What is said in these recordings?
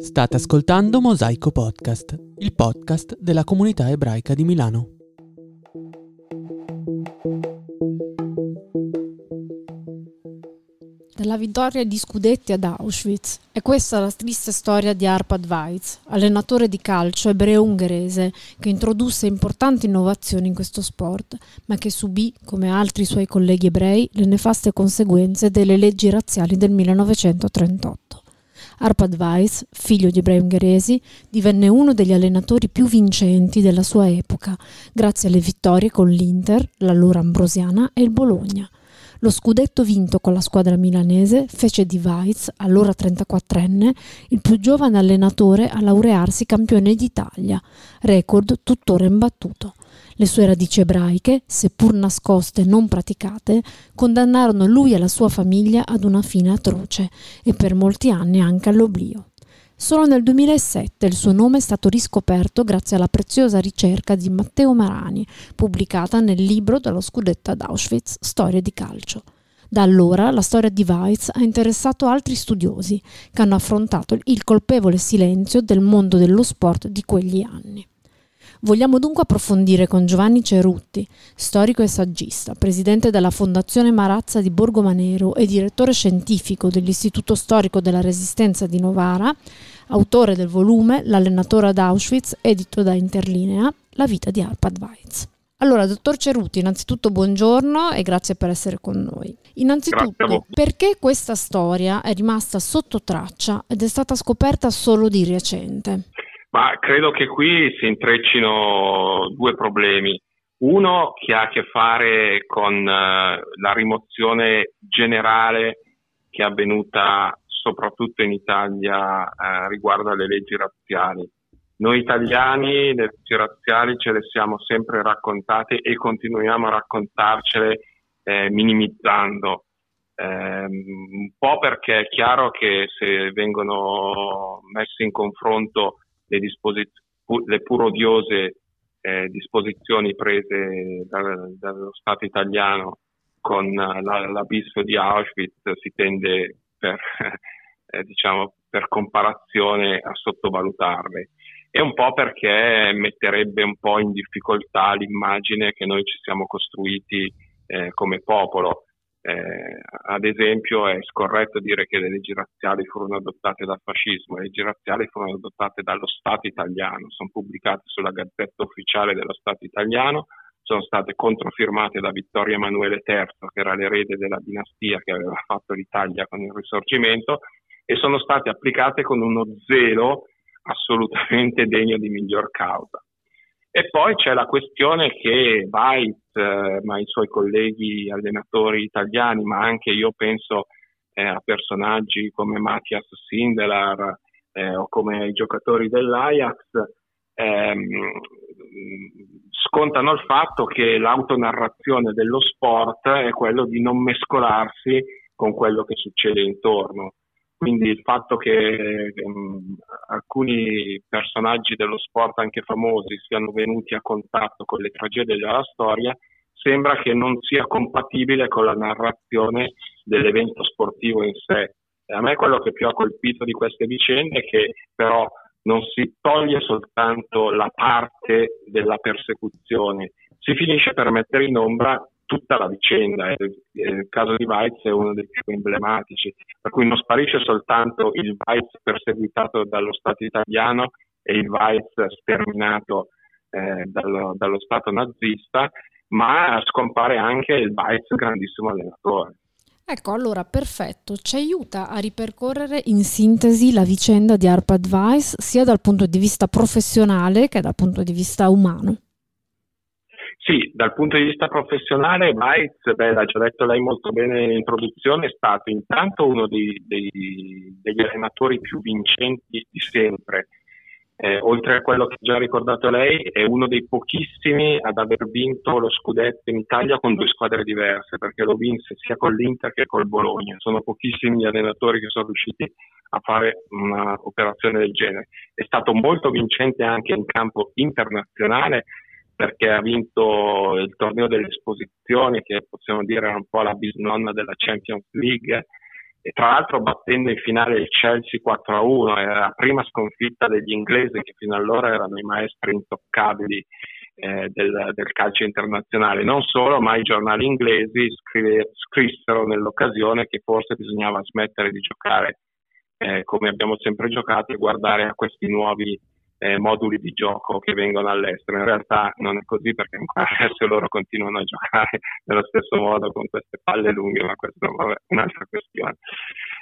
State ascoltando Mosaico Podcast, il podcast della comunità ebraica di Milano. Vittoria di Scudetti ad Auschwitz. È questa la triste storia di Arpad Weiz, allenatore di calcio ebreo-ungherese che introdusse importanti innovazioni in questo sport, ma che subì, come altri suoi colleghi ebrei, le nefaste conseguenze delle leggi razziali del 1938. Arpad Weiss, figlio di ebrei ungheresi, divenne uno degli allenatori più vincenti della sua epoca, grazie alle vittorie con l'Inter, l'allora Ambrosiana e il Bologna. Lo scudetto vinto con la squadra milanese fece di Weiz, allora 34enne, il più giovane allenatore a laurearsi campione d'Italia, record tuttora imbattuto. Le sue radici ebraiche, seppur nascoste e non praticate, condannarono lui e la sua famiglia ad una fine atroce e per molti anni anche all'oblio. Solo nel 2007 il suo nome è stato riscoperto grazie alla preziosa ricerca di Matteo Marani, pubblicata nel libro dello scudetto ad Auschwitz, Storia di calcio. Da allora la storia di Weiz ha interessato altri studiosi che hanno affrontato il colpevole silenzio del mondo dello sport di quegli anni. Vogliamo dunque approfondire con Giovanni Cerutti, storico e saggista, presidente della Fondazione Marazza di Borgomanero e direttore scientifico dell'Istituto Storico della Resistenza di Novara, autore del volume L'allenatore ad Auschwitz, edito da Interlinea, La vita di Arpad Weiz. Allora, dottor Ceruti, innanzitutto buongiorno e grazie per essere con noi. Innanzitutto, perché questa storia è rimasta sotto traccia ed è stata scoperta solo di recente? Ma credo che qui si intreccino due problemi. Uno che ha a che fare con uh, la rimozione generale che è avvenuta soprattutto in Italia uh, riguardo alle leggi razziali. Noi italiani le leggi razziali ce le siamo sempre raccontate e continuiamo a raccontarcele eh, minimizzando. Eh, un po' perché è chiaro che se vengono messe in confronto le, disposiz- le pur odiose eh, disposizioni prese da, dallo Stato italiano con la, l'abisso di Auschwitz si tende per, eh, diciamo, per comparazione a sottovalutarle e un po' perché metterebbe un po' in difficoltà l'immagine che noi ci siamo costruiti eh, come popolo. Eh, ad esempio è scorretto dire che le leggi razziali furono adottate dal fascismo, le leggi razziali furono adottate dallo Stato italiano, sono pubblicate sulla Gazzetta Ufficiale dello Stato italiano, sono state controfirmate da Vittorio Emanuele III, che era l'erede della dinastia che aveva fatto l'Italia con il Risorgimento, e sono state applicate con uno zelo assolutamente degno di miglior causa. E poi c'è la questione che Weiss, eh, ma i suoi colleghi allenatori italiani, ma anche io penso eh, a personaggi come Matthias Sindelar eh, o come i giocatori dell'Ajax, ehm, scontano il fatto che l'autonarrazione dello sport è quello di non mescolarsi con quello che succede intorno. Quindi il fatto che um, alcuni personaggi dello sport, anche famosi, siano venuti a contatto con le tragedie della storia, sembra che non sia compatibile con la narrazione dell'evento sportivo in sé. E a me quello che più ha colpito di queste vicende è che però non si toglie soltanto la parte della persecuzione, si finisce per mettere in ombra tutta la vicenda. Il caso di Weiz è uno dei più emblematici, per cui non sparisce soltanto il Weiz perseguitato dallo Stato italiano e il Weiz sterminato eh, dallo, dallo, Stato nazista, ma scompare anche il Weiz grandissimo allenatore. Ecco, allora perfetto, ci aiuta a ripercorrere in sintesi la vicenda di Arpad Weiss sia dal punto di vista professionale che dal punto di vista umano. Sì, dal punto di vista professionale Weiz, beh, l'ha già detto lei molto bene in introduzione, è stato intanto uno dei, dei, degli allenatori più vincenti di sempre. Eh, oltre a quello che ha già ricordato lei, è uno dei pochissimi ad aver vinto lo scudetto in Italia con due squadre diverse, perché lo vinse sia con l'Inter che col Bologna. Sono pochissimi gli allenatori che sono riusciti a fare un'operazione del genere. È stato molto vincente anche in campo internazionale, perché ha vinto il torneo delle esposizioni, che possiamo dire era un po' la bisnonna della Champions League, e tra l'altro battendo in finale il Chelsea 4-1, era la prima sconfitta degli inglesi che fino allora erano i maestri intoccabili eh, del, del, calcio internazionale. Non solo, ma i giornali inglesi scrive, scrissero nell'occasione che forse bisognava smettere di giocare eh, come abbiamo sempre giocato e guardare a questi nuovi eh, moduli di gioco che vengono all'estero. In realtà non è così perché adesso loro continuano a giocare nello stesso modo con queste palle lunghe, ma questa è un'altra questione.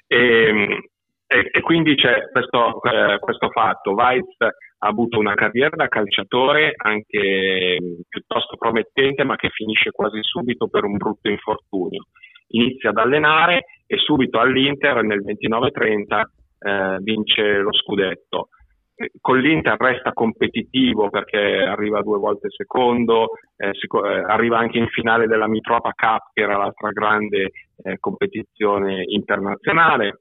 E, ehm, e, e quindi c'è questo, eh, questo fatto. Weiss ha avuto una carriera da calciatore anche piuttosto promettente, ma che finisce quasi subito per un brutto infortunio. Inizia ad allenare e subito all'Inter nel 29-30 eh, vince lo scudetto con l'Inter resta competitivo perché arriva due volte secondo, eh, si, eh, arriva anche in finale della Mitropa Cup che era l'altra grande eh, competizione internazionale,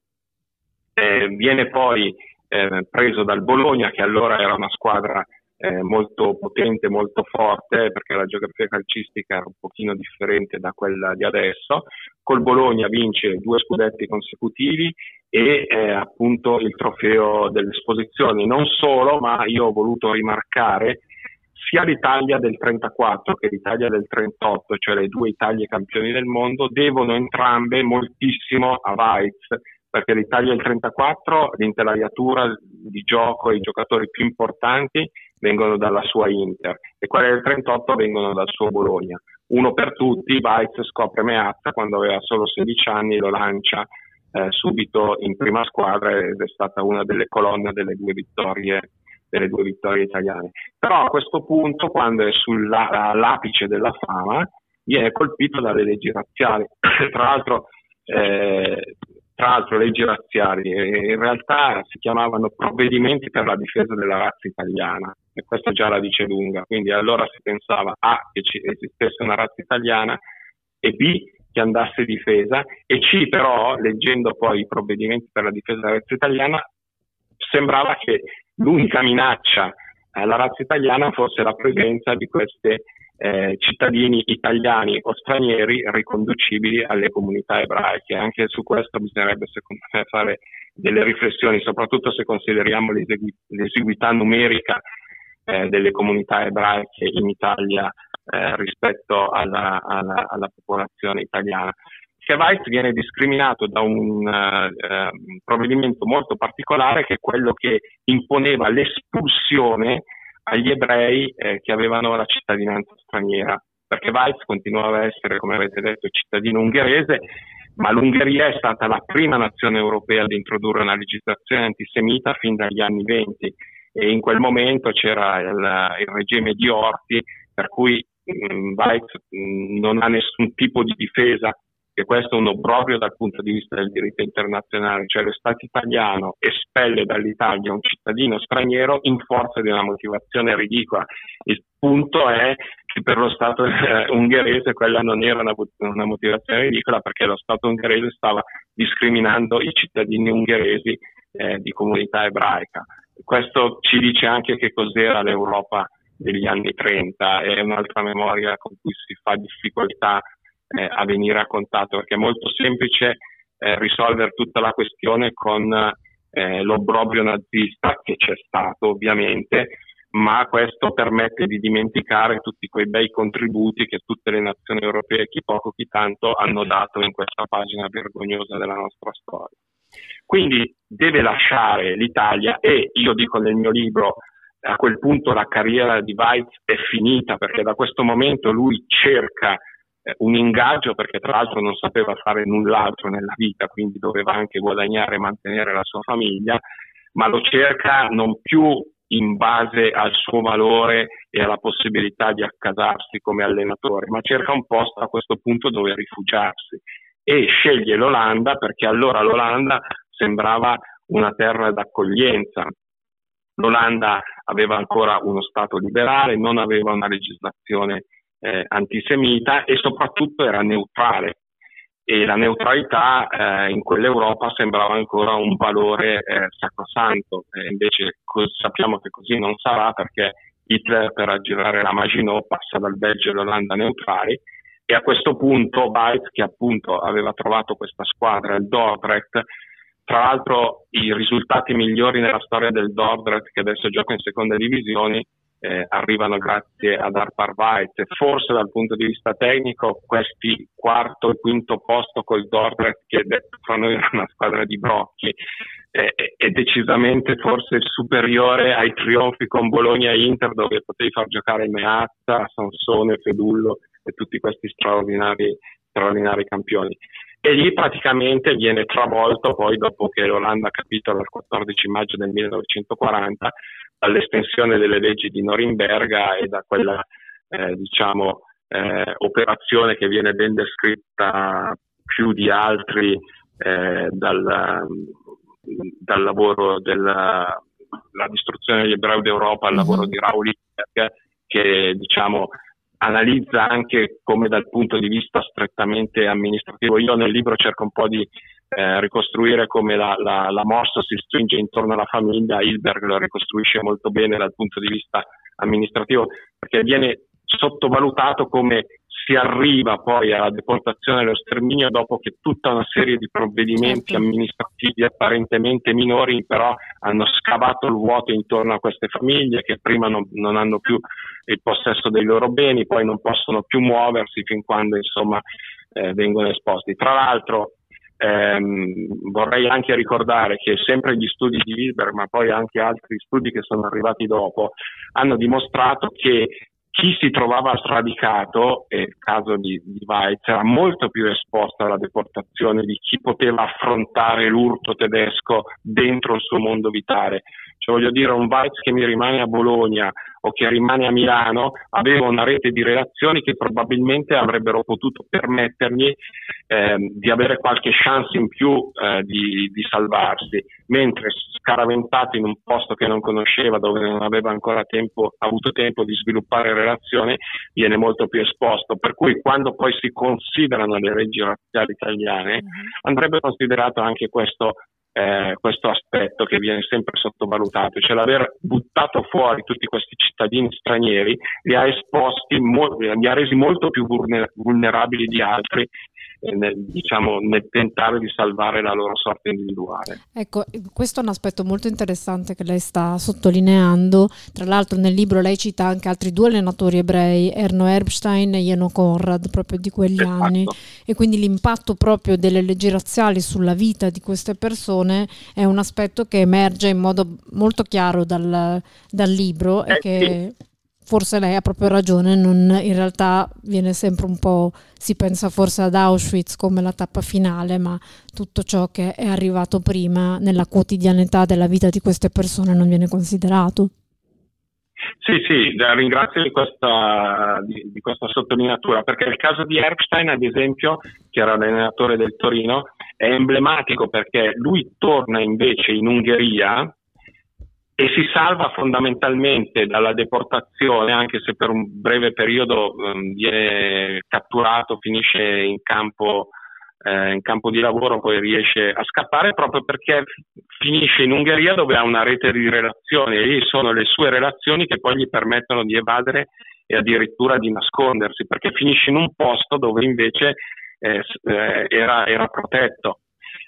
viene poi eh, preso dal Bologna che allora era una squadra eh, molto potente, molto forte, perché la geografia calcistica era un pochino differente da quella di adesso. Col Bologna vince due scudetti consecutivi e eh, appunto il trofeo delle esposizioni. Non solo, ma io ho voluto rimarcare sia l'Italia del 34 che l'Italia del 38, cioè le due Italie campioni del mondo, devono entrambe moltissimo a Weiz, perché l'Italia del 34, l'intelaiatura di gioco e i giocatori più importanti vengono dalla sua Inter e quelle del 38 vengono dal suo Bologna. Uno per tutti, Weiz scopre Meazza quando aveva solo 16 anni, lo lancia eh, subito in prima squadra ed è stata una delle colonne delle due vittorie, delle due vittorie italiane. Però a questo punto, quando è sull'apice della fama, viene colpito dalle leggi razziali. Tra l'altro eh, tra l'altro leggi razziali, in realtà si chiamavano provvedimenti per la difesa della razza italiana e questo già la dice lunga, quindi allora si pensava A che esistesse una razza italiana e B che andasse difesa e C però, leggendo poi i provvedimenti per la difesa della razza italiana, sembrava che l'unica minaccia alla razza italiana fosse la presenza di queste eh, cittadini italiani o stranieri riconducibili alle comunità ebraiche. Anche su questo bisognerebbe secondo me fare delle riflessioni, soprattutto se consideriamo l'esegu- l'esiguità numerica eh, delle comunità ebraiche in Italia eh, rispetto alla, alla, alla, popolazione italiana. Kevait viene discriminato da un uh, provvedimento molto particolare che è quello che imponeva l'espulsione agli ebrei eh, che avevano la cittadinanza straniera, perché Weiz continuava a essere, come avete detto, cittadino ungherese, ma l'Ungheria è stata la prima nazione europea ad introdurre una legislazione antisemita fin dagli anni venti. E in quel momento c'era il, il regime di Orti per cui mh, Weiz mh, non ha nessun tipo di difesa che questo è un obbrobrio dal punto di vista del diritto internazionale, cioè lo Stato italiano espelle dall'Italia un cittadino straniero in forza di una motivazione ridicola. Il punto è che per lo Stato eh, ungherese quella non era una, una, motivazione ridicola perché lo Stato ungherese stava discriminando i cittadini ungheresi eh, di comunità ebraica. Questo ci dice anche che cos'era l'Europa degli anni 30, è un'altra memoria con cui si fa difficoltà eh, a venire raccontato, perché è molto semplice eh, risolvere tutta la questione con eh, l'obbrobrio nazista che c'è stato ovviamente, ma questo permette di dimenticare tutti quei bei contributi che tutte le nazioni europee, chi poco chi tanto, hanno dato in questa pagina vergognosa della nostra storia. Quindi deve lasciare l'Italia e io dico nel mio libro a quel punto la carriera di Weiz è finita perché da questo momento lui cerca eh, un ingaggio perché tra l'altro non sapeva fare null'altro nella vita, quindi doveva anche guadagnare e mantenere la sua famiglia, ma lo cerca non più in base al suo valore e alla possibilità di accasarsi come allenatore, ma cerca un posto a questo punto dove rifugiarsi e sceglie l'Olanda perché allora l'Olanda sembrava una terra d'accoglienza. L'Olanda aveva ancora uno Stato liberale, non aveva una legislazione eh, antisemita e soprattutto era neutrale. E la neutralità eh, in quell'Europa sembrava ancora un valore eh, sacrosanto, e invece co- sappiamo che così non sarà perché Hitler per aggirare la Maginot passa dal Belgio all'Olanda neutrali. E a questo punto Weitz, che appunto aveva trovato questa squadra, il Dordrecht, tra l'altro i risultati migliori nella storia del Dordrecht, che adesso gioca in seconda divisione, eh, arrivano grazie ad Arpar Weitz e forse dal punto di vista tecnico questi quarto e quinto posto col Dordrecht che fra noi era una squadra di brocchi eh, è decisamente forse superiore ai trionfi con Bologna e Inter dove potevi far giocare Meazza, Sansone, Fedullo e tutti questi straordinari, straordinari campioni. E lì praticamente viene travolto poi dopo che l'Olanda ha capito dal 14 maggio del 1940 dall'estensione delle leggi di Norimberga e da quella eh, diciamo, eh, operazione che viene ben descritta più di altri eh, dal, dal, lavoro della distruzione degli ebrei d'Europa al lavoro mm-hmm. di Raul Hitler che diciamo analizza anche come dal punto di vista strettamente amministrativo. Io nel libro cerco un po' di eh, ricostruire come la, la, la, morsa si stringe intorno alla famiglia, Hilberg lo ricostruisce molto bene dal punto di vista amministrativo, perché viene sottovalutato come si arriva poi alla deportazione e allo sterminio dopo che tutta una serie di provvedimenti certo. amministrativi apparentemente minori però hanno scavato il vuoto intorno a queste famiglie che prima non, non hanno più il possesso dei loro beni, poi non possono più muoversi fin quando insomma eh, vengono esposti. Tra l'altro ehm, vorrei anche ricordare che sempre gli studi di Wilber, ma poi anche altri studi che sono arrivati dopo, hanno dimostrato che chi si trovava sradicato, e il caso di, di Weitz, era molto più esposto alla deportazione di chi poteva affrontare l'urto tedesco dentro il suo mondo vitale. Cioè, voglio dire, un Weitz che mi rimane a Bologna o che rimane a Milano aveva una rete di relazioni che probabilmente avrebbero potuto permettergli eh, di avere qualche chance in più eh, di, di, salvarsi, mentre scaraventato in un posto che non conosceva, dove non aveva ancora tempo, avuto tempo di sviluppare relazioni, viene molto più esposto. Per cui quando poi si considerano le leggi razziali italiane, uh-huh. andrebbe considerato anche questo eh, questo aspetto che viene sempre sottovalutato, cioè l'aver buttato fuori tutti questi cittadini stranieri li ha esposti, li ha resi molto più vulnerabili di altri nel, diciamo, nel tentare di salvare la loro sorte individuale. Ecco, questo è un aspetto molto interessante che lei sta sottolineando. Tra l'altro nel libro lei cita anche altri due allenatori ebrei, Erno Erbstein e Jeno Conrad, proprio di quegli esatto. anni. E quindi l'impatto proprio delle leggi razziali sulla vita di queste persone è un aspetto che emerge in modo molto chiaro dal, dal libro eh, e che... Sì forse lei ha proprio ragione, non, in realtà viene sempre un po', si pensa forse ad Auschwitz come la tappa finale, ma tutto ciò che è arrivato prima nella quotidianità della vita di queste persone non viene considerato. Sì, sì, ringrazio di questa, di, di questa sottolineatura, perché il caso di Erbstein, ad esempio, che era l'allenatore del Torino, è emblematico perché lui torna invece in Ungheria e si salva fondamentalmente dalla deportazione, anche se per un breve periodo um, viene catturato, finisce in campo, eh, in campo, di lavoro, poi riesce a scappare proprio perché finisce in Ungheria dove ha una rete di relazioni. E lì sono le sue relazioni che poi gli permettono di evadere e addirittura di nascondersi, perché finisce in un posto dove invece eh, eh era, era protetto.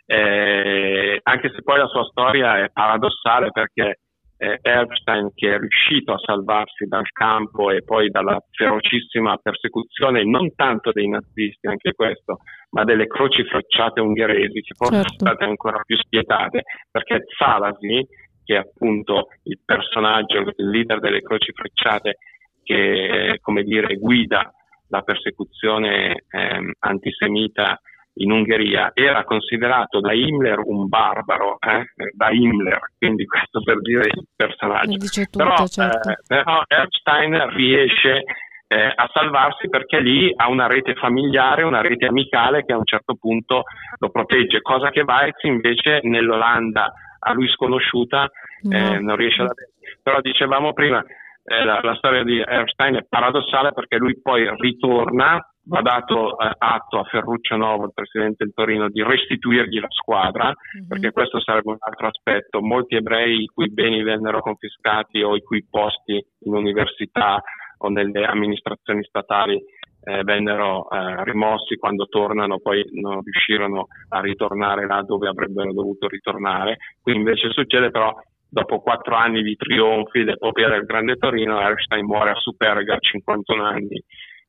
Eh, anche se poi la sua storia è paradossale perché eh, Epstein che è riuscito a salvarsi dal campo e poi dalla ferocissima persecuzione non tanto dei nazisti, anche questo, ma delle croci frecciate ungheresi che forse certo. sono state ancora più spietate, perché Zalasi, che è appunto il personaggio, il leader delle croci frecciate che come dire guida la persecuzione eh, antisemita in Ungheria era considerato da Himmler un barbaro, eh? da Himmler, quindi questo per dire il personaggio. Tutto, però, certo. eh, però Epstein riesce eh, a salvarsi perché lì ha una rete familiare, una rete amicale che a un certo punto lo protegge, cosa che Weitz invece nell'Olanda a lui sconosciuta no. Eh, non riesce ad avere. Però dicevamo prima, eh, la, la, storia di Epstein è paradossale perché lui poi ritorna va dato eh, atto a Ferruccio Novo, il presidente del Torino, di restituirgli la squadra, mm-hmm. perché questo sarebbe un altro aspetto. Molti ebrei i cui beni vennero confiscati o i cui posti in università o nelle amministrazioni statali eh, vennero eh, rimossi quando tornano, poi non riuscirono a ritornare là dove avrebbero dovuto ritornare. Qui invece succede però dopo quattro anni di trionfi del potere del Grande Torino, Einstein muore a Superga a 51 anni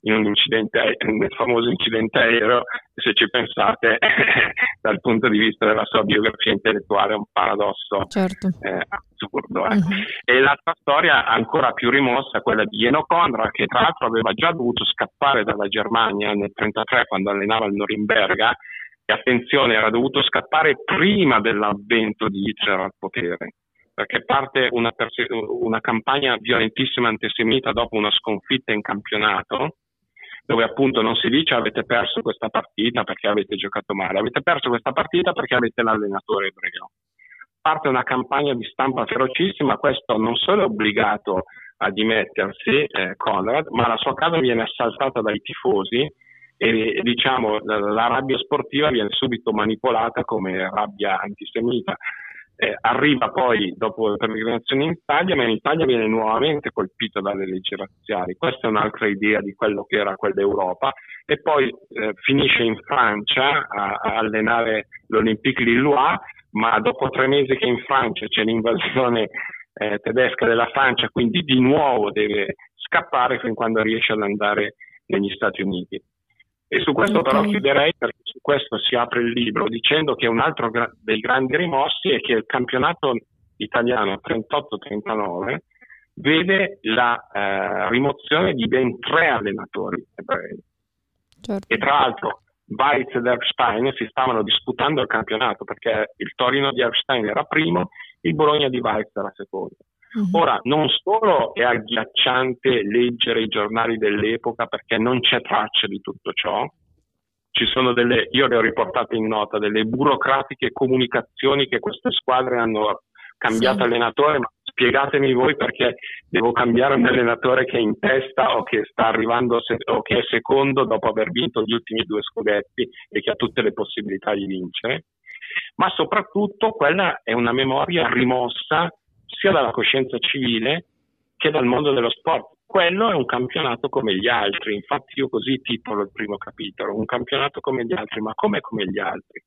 in un incidente, nel famoso incidente aereo, se ci pensate, dal punto di vista della sua biografia intellettuale è un paradosso certo. eh, assurdo. Eh. Uh-huh. E l'altra storia ancora più rimossa è quella di Jeno Conrad, che tra l'altro aveva già dovuto scappare dalla Germania nel 1933 quando allenava il Norimberga, e attenzione, era dovuto scappare prima dell'avvento di Hitler al potere perché parte una, perse- una, campagna violentissima antisemita dopo una sconfitta in campionato, dove appunto non si dice avete perso questa partita perché avete giocato male, avete perso questa partita perché avete l'allenatore ebreo. Parte una campagna di stampa ferocissima, questo non solo è obbligato a dimettersi, eh, Conrad, ma la sua casa viene assaltata dai tifosi e diciamo la rabbia sportiva viene subito manipolata come rabbia antisemita eh, arriva poi dopo le peregrinazioni in Italia, ma in Italia viene nuovamente colpito dalle leggi razziali. Questa è un'altra idea di quello che era quell'Europa. E poi eh, finisce in Francia a, a allenare l'Olympique Lillois, ma dopo tre mesi che in Francia c'è l'invasione eh, tedesca della Francia, quindi di nuovo deve scappare fin quando riesce ad andare negli Stati Uniti. E su questo però chiuderei perché su questo si apre il libro dicendo che un altro gra- dei grandi rimossi è che il campionato italiano 38-39 vede la eh, rimozione di ben tre allenatori ebrei. Certo. E tra l'altro Weitz ed Erstein si stavano disputando il campionato perché il Torino di Erstein era primo, il Bologna di Weitz era secondo. Uh-huh. Ora, non solo è agghiacciante leggere i giornali dell'epoca perché non c'è traccia di tutto ciò, ci sono delle, io le ho riportate in nota, delle burocratiche comunicazioni che queste squadre hanno cambiato sì. allenatore, ma spiegatemi voi perché devo cambiare un allenatore che è in testa o che sta arrivando se, o che è secondo dopo aver vinto gli ultimi due scudetti e che ha tutte le possibilità di vincere. Ma soprattutto quella è una memoria rimossa sia dalla coscienza civile che dal mondo dello sport. Quello è un campionato come gli altri, infatti io così titolo il primo capitolo, un campionato come gli altri, ma come come gli altri?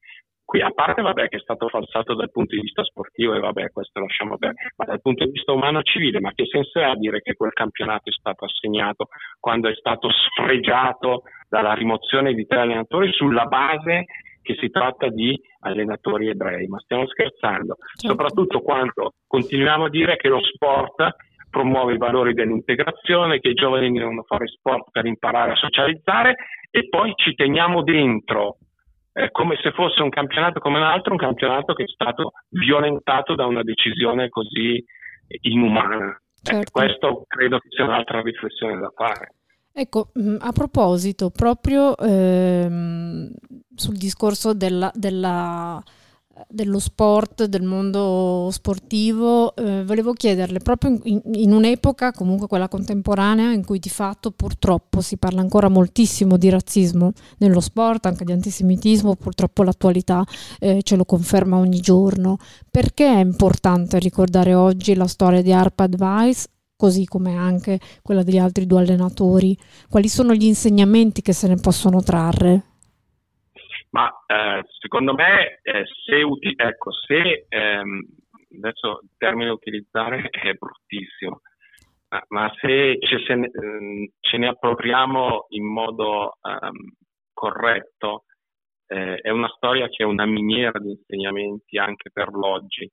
Qui a parte vabbè che è stato falsato dal punto di vista sportivo e vabbè questo lasciamo perdere, ma dal punto di vista umano civile, ma che senso ha dire che quel campionato è stato assegnato quando è stato sfregiato dalla rimozione di tre allenatori sulla base che si tratta di allenatori ebrei, ma stiamo scherzando, certo. soprattutto quando continuiamo a dire che lo sport promuove i valori dell'integrazione, che i giovani devono fare sport per imparare a socializzare e poi ci teniamo dentro eh, come se fosse un campionato come un altro, un campionato che è stato violentato da una decisione così inumana. Eh, certo. Eh, questo credo che sia un'altra riflessione da fare. Ecco, mm, a proposito, proprio ehm, sul discorso della, della, dello sport, del mondo sportivo, eh, volevo chiederle, proprio in, in, un'epoca, comunque quella contemporanea, in cui di fatto purtroppo si parla ancora moltissimo di razzismo nello sport, anche di antisemitismo, purtroppo l'attualità eh, ce lo conferma ogni giorno, perché è importante ricordare oggi la storia di Arpad Weiss così come anche quella degli altri due allenatori? Quali sono gli insegnamenti che se ne possono trarre? Ma eh, secondo me, eh, se, uti- ecco, se ehm, adesso il termine utilizzare è bruttissimo, ma, ma se ce, ne, ehm, ce, ne, appropriamo in modo ehm, corretto, eh, è una storia che è una miniera di insegnamenti anche per l'oggi.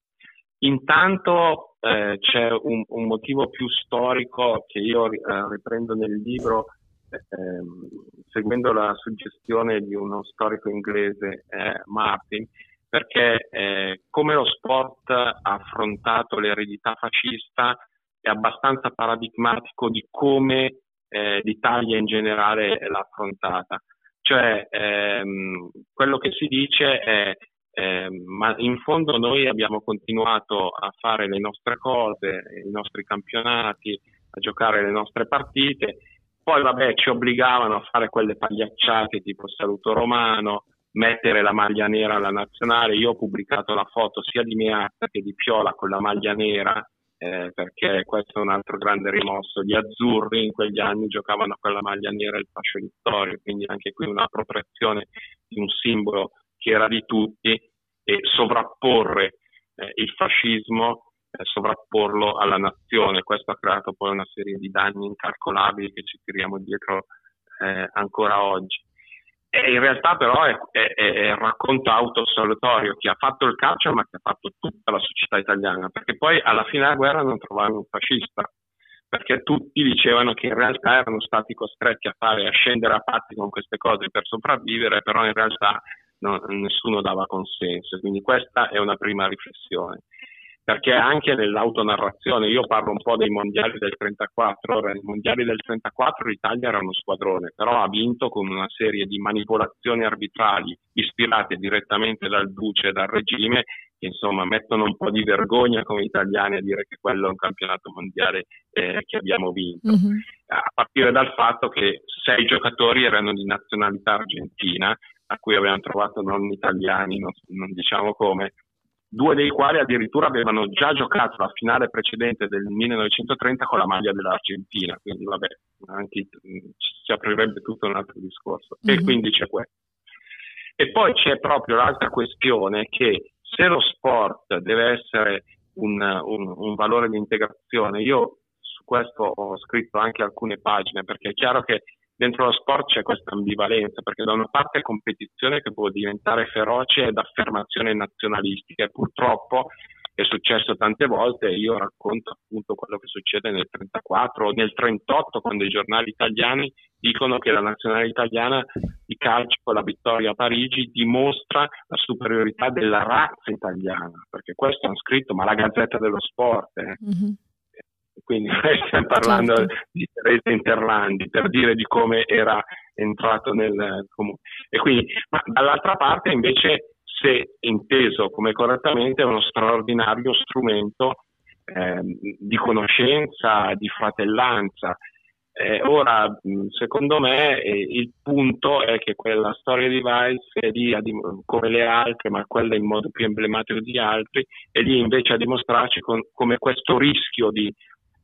Intanto eh, c'è un, un, motivo più storico che io eh, riprendo nel libro, ehm, seguendo la suggestione di uno storico inglese, eh, Martin, perché eh, come lo sport ha affrontato l'eredità fascista è abbastanza paradigmatico di come eh, l'Italia in generale l'ha affrontata. Cioè, ehm, quello che si dice è eh, ma in fondo noi abbiamo continuato a fare le nostre cose, i nostri campionati, a giocare le nostre partite, poi vabbè ci obbligavano a fare quelle pagliacciate tipo saluto romano, mettere la maglia nera alla nazionale, io ho pubblicato la foto sia di Meazza che di Piola con la maglia nera eh, perché questo è un altro grande rimosso. Gli azzurri in quegli anni giocavano con la maglia nera e il fascio vittorio, quindi anche qui un'appropriazione di un simbolo che era di tutti e sovrapporre eh, il fascismo, eh, sovrapporlo alla nazione. Questo ha creato poi una serie di danni incalcolabili che ci tiriamo dietro eh, ancora oggi. E in realtà però è, è, è il racconto autosolutorio chi ha fatto il calcio ma che ha fatto tutta la società italiana, perché poi alla fine della guerra non trovavano un fascista, perché tutti dicevano che in realtà erano stati costretti a fare, a scendere a patti con queste cose per sopravvivere, però in realtà no, nessuno dava consenso. Quindi questa è una prima riflessione perché anche nell'autonarrazione, io parlo un po' dei mondiali del 34, ora nei mondiali del 34 l'Italia era uno squadrone, però ha vinto con una serie di manipolazioni arbitrali ispirate direttamente dal duce e dal regime che insomma mettono un po' di vergogna come italiani a dire che quello è un campionato mondiale eh, che abbiamo vinto, mm-hmm. a partire dal fatto che sei giocatori erano di nazionalità argentina, a cui avevano trovato non italiani, non, non diciamo come, due dei quali addirittura avevano già giocato la finale precedente del 1930 con la maglia dell'Argentina, quindi vabbè, anche, si aprirebbe tutto un altro discorso. Mm-hmm. E quindi c'è questo. E poi c'è proprio l'altra questione che se lo sport deve essere un, un, un valore di integrazione, io su questo ho scritto anche alcune pagine, perché è chiaro che dentro lo sport c'è questa ambivalenza, perché da una parte è competizione che può diventare feroce ed affermazione nazionalistica e purtroppo è successo tante volte, io racconto appunto quello che succede nel 34 o nel 38 quando i giornali italiani dicono che la nazionale italiana di calcio con la vittoria a Parigi dimostra la superiorità della razza italiana, perché questo hanno scritto, ma la Gazzetta dello Sport, eh. mm-hmm quindi stiamo parlando certo. di Teresa Interlandi per dire di come era entrato nel comune. E quindi, ma dall'altra parte invece, se inteso come correttamente, è uno straordinario strumento eh, di conoscenza, di fratellanza. Eh, ora, secondo me, eh, il punto è che quella storia di Weiss è lì come le altre, ma quella in modo più emblematico di altri, è lì invece a dimostrarci con, come questo rischio di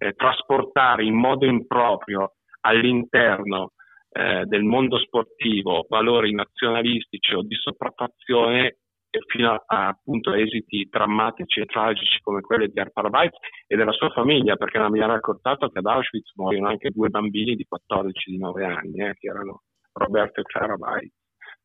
eh, trasportare in modo improprio all'interno eh, del mondo sportivo valori nazionalistici o di sopraffazione fino a, a appunto esiti drammatici e tragici come quelli di Arpad e della sua famiglia, perché non mi ha raccontato che ad Auschwitz muoiono anche due bambini di 14 di 9 anni, eh, che erano Roberto e Clara Weitz.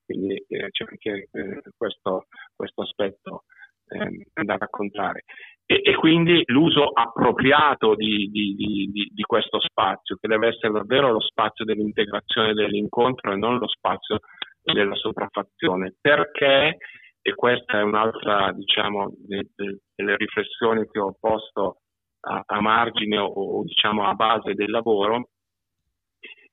Quindi eh, c'è anche eh, questo, questo aspetto eh, da raccontare e, e, quindi l'uso appropriato di, di, di, di, questo spazio, che deve essere davvero lo spazio dell'integrazione dell'incontro e non lo spazio della sopraffazione. Perché, e questa è un'altra diciamo, de, de, delle riflessioni che ho posto a, a margine o, o diciamo a base del lavoro,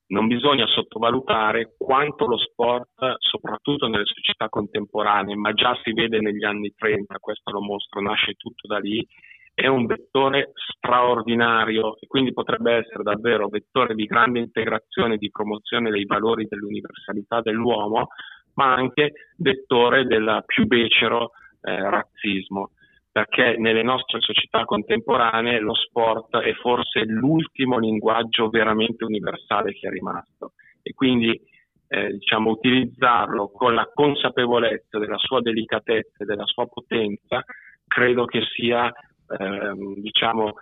non bisogna sottovalutare quanto lo sport, soprattutto nelle società contemporanee, ma già si vede negli anni 30, questo lo mostro, nasce tutto da lì, è un vettore straordinario e quindi potrebbe essere davvero vettore di grande integrazione, di promozione dei valori dell'universalità dell'uomo, ma anche vettore del più becero eh, razzismo perché nelle nostre società contemporanee lo sport è forse l'ultimo linguaggio veramente universale che è rimasto. E quindi eh, diciamo, utilizzarlo con la consapevolezza della sua delicatezza e della sua potenza credo che sia eh, diciamo,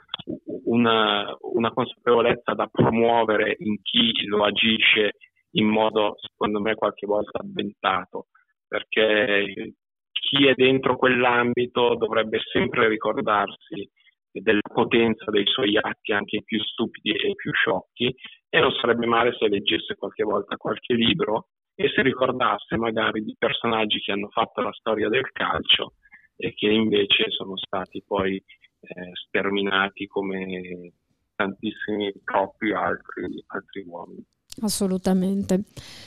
una, una consapevolezza da promuovere in chi lo agisce in modo secondo me qualche volta avventato. Perché chi è dentro quell'ambito dovrebbe sempre ricordarsi della potenza dei suoi atti anche più stupidi e più sciocchi e non sarebbe male se leggesse qualche volta qualche libro e se ricordasse magari di personaggi che hanno fatto la storia del calcio e che invece sono stati poi eh, sterminati come tantissimi, troppi altri, altri uomini. Assolutamente,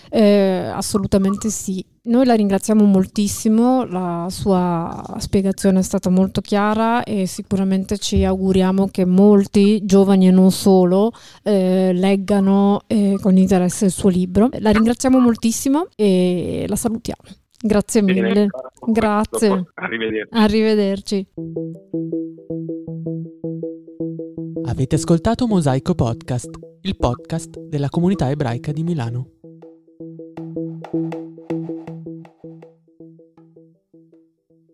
eh, assolutamente sì. Noi la ringraziamo moltissimo, la sua spiegazione è stata molto chiara e sicuramente ci auguriamo che molti giovani e non solo eh, leggano eh, con interesse il suo libro. La ringraziamo moltissimo e la salutiamo. Grazie mille. Grazie. Arrivederci. Arrivederci. Avete ascoltato Mosaico Podcast, il podcast della comunità ebraica di Milano.